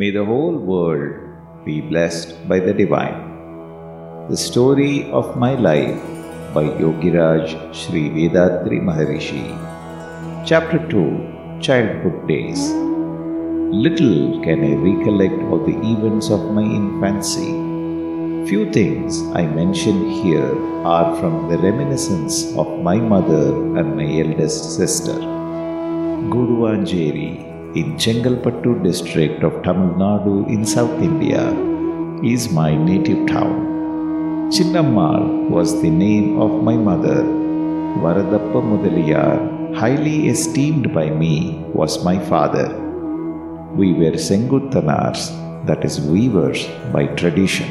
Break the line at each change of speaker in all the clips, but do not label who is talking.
May the whole world be blessed by the divine. The story of my life by Yogiraj Sri Vethathiri Maharishi. Chapter 2 Childhood Days. Little can I recollect of the events of my infancy. Few things I mention here are from the reminiscence of my mother and my eldest sister. Guduvanjeri in Chengalpattu district of Tamil Nadu in South India is my native town. Chinnammal was the name of my mother. Varadappa Mudaliyar, highly esteemed by me, was my father. We were Senguttanars, that is weavers by tradition.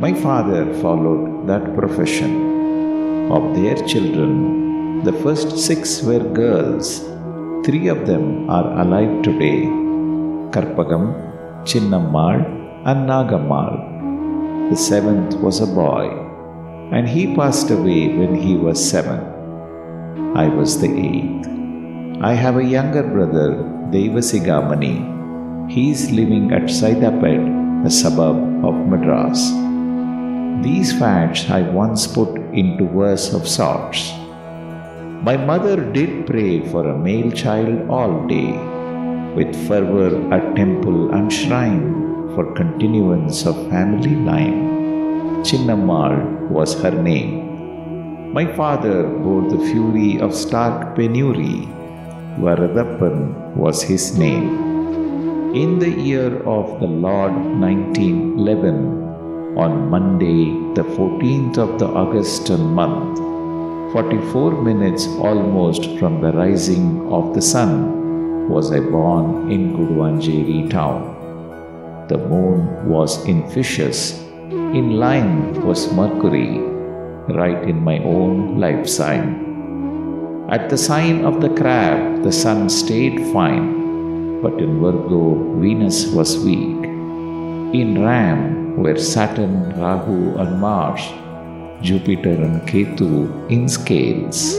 My father followed that profession. Of their children, the first six were girls Three of them are alive today Karpagam, Chinnammal, and Nagammal. The seventh was a boy, and he passed away when he was seven. I was the eighth. I have a younger brother, Devasigamani. He is living at Saidapet, a suburb of Madras. These facts I once put into verse of sorts. My mother did pray for a male child all day, with fervor at temple and shrine for continuance of family line. Chinnammal was her name. My father bore the fury of stark penury. Varadappan was his name. In the year of the Lord 1911, on Monday, the 14th of the Augustan month, 44 minutes almost from the rising of the sun, was I born in Guduvanjeri town. The moon was in fishes, in line was Mercury, right in my own life sign. At the sign of the crab, the sun stayed fine, but in Virgo, Venus was weak. In Ram were Saturn, Rahu, and Mars, Jupiter and Ketu in scales.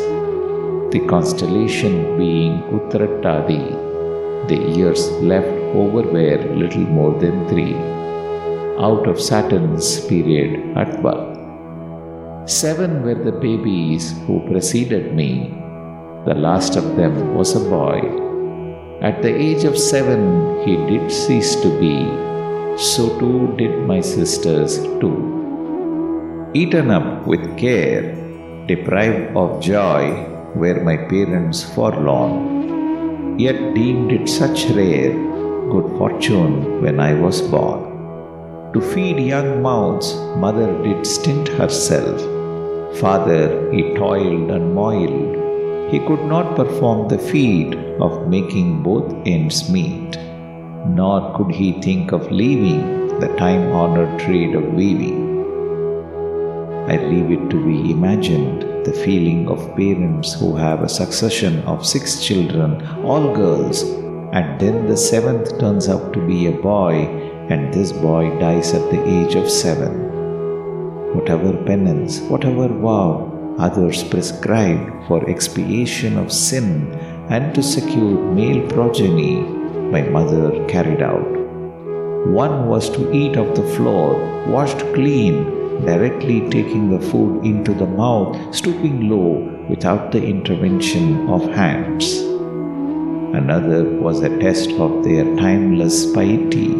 The constellation being Uttarattadi, the years left over were little more than three, out of Saturn's period at birth. Seven were the babies who preceded me. The last of them was a boy. At the age of seven, he did cease to be. So too did my sisters too eaten up with care, deprived of joy, were my parents forlorn. Yet deemed it such rare good fortune when I was born. To feed young mouths, mother did stint herself. Father, he toiled and moiled. He could not perform the feat of making both ends meet, nor could he think of leaving the time honored trade of weaving. I leave it to be imagined the feeling of parents who have a succession of six children, all girls, and then the seventh turns out to be a boy, and this boy dies at the age of seven. Whatever penance, whatever vow others prescribed for expiation of sin and to secure male progeny, my mother carried out. One was to eat of the floor, washed clean, directly taking the food into the mouth, stooping low without the intervention of hands. Another was a test of their timeless piety,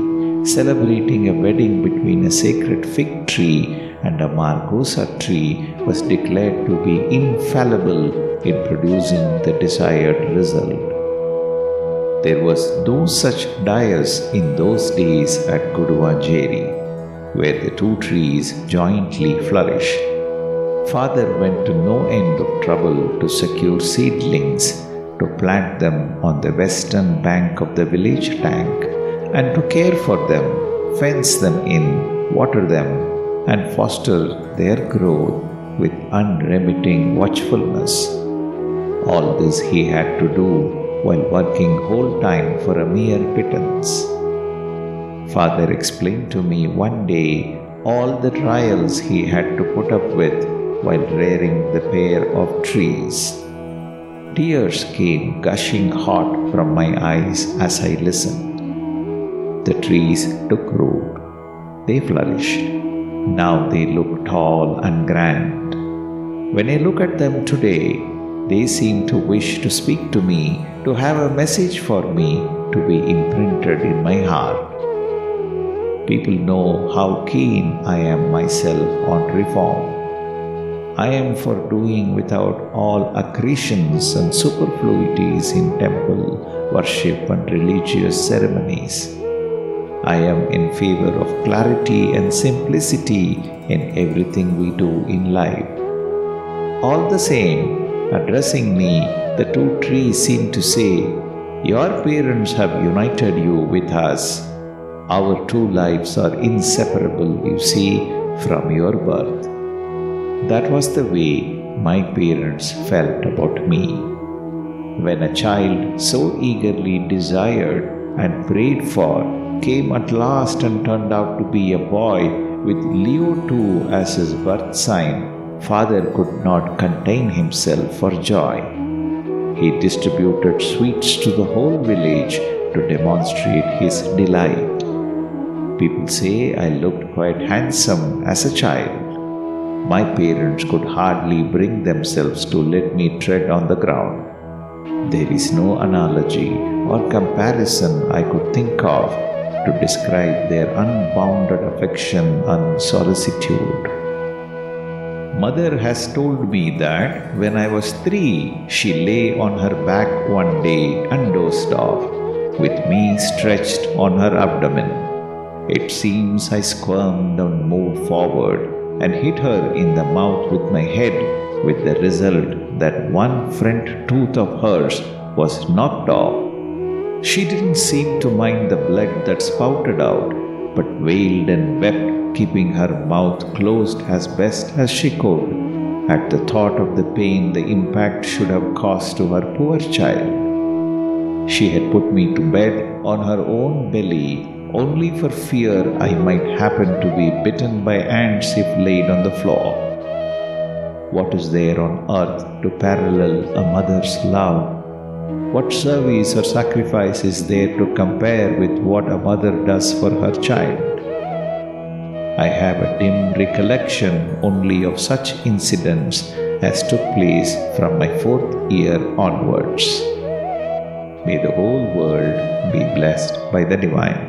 celebrating a wedding between a sacred fig tree and a margosa tree was declared to be infallible in producing the desired result. There was no such dais in those days at Guduvanjeri where the two trees jointly flourish. Father went to no end of trouble to secure seedlings, to plant them on the western bank of the village tank, and to care for them, fence them in, water them, and foster their growth with unremitting watchfulness. All this he had to do while working whole time for a mere pittance. Father explained to me one day all the trials he had to put up with while rearing the pair of trees. Tears came gushing hot from my eyes as I listened. The trees took root. They flourished. Now they look tall and grand. When I look at them today, they seem to wish to speak to me, to have a message for me to be imprinted in my heart. People know how keen I am myself on reform. I am for doing without all accretions and superfluities in temple, worship, and religious ceremonies. I am in favor of clarity and simplicity in everything we do in life. All the same, addressing me, the two trees seem to say, Your parents have united you with us. Our two lives are inseparable, you see, from your birth. That was the way my parents felt about me. When a child so eagerly desired and prayed for came at last and turned out to be a boy with Leo too as his birth sign, father could not contain himself for joy. He distributed sweets to the whole village to demonstrate his delight. People say I looked quite handsome as a child. My parents could hardly bring themselves to let me tread on the ground. There is no analogy or comparison I could think of to describe their unbounded affection and solicitude. Mother has told me that when I was three, she lay on her back one day and dozed off, with me stretched on her abdomen. It seems I squirmed and moved forward and hit her in the mouth with my head, with the result that one front tooth of hers was knocked off. She didn't seem to mind the blood that spouted out, but wailed and wept, keeping her mouth closed as best as she could, at the thought of the pain the impact should have caused to her poor child. She had put me to bed on her own belly only for fear I might happen to be bitten by ants if laid on the floor. What is there on earth to parallel a mother's love? What service or sacrifice is there to compare with what a mother does for her child? I have a dim recollection only of such incidents as took place from my fourth year onwards. May the whole world be blessed by the divine.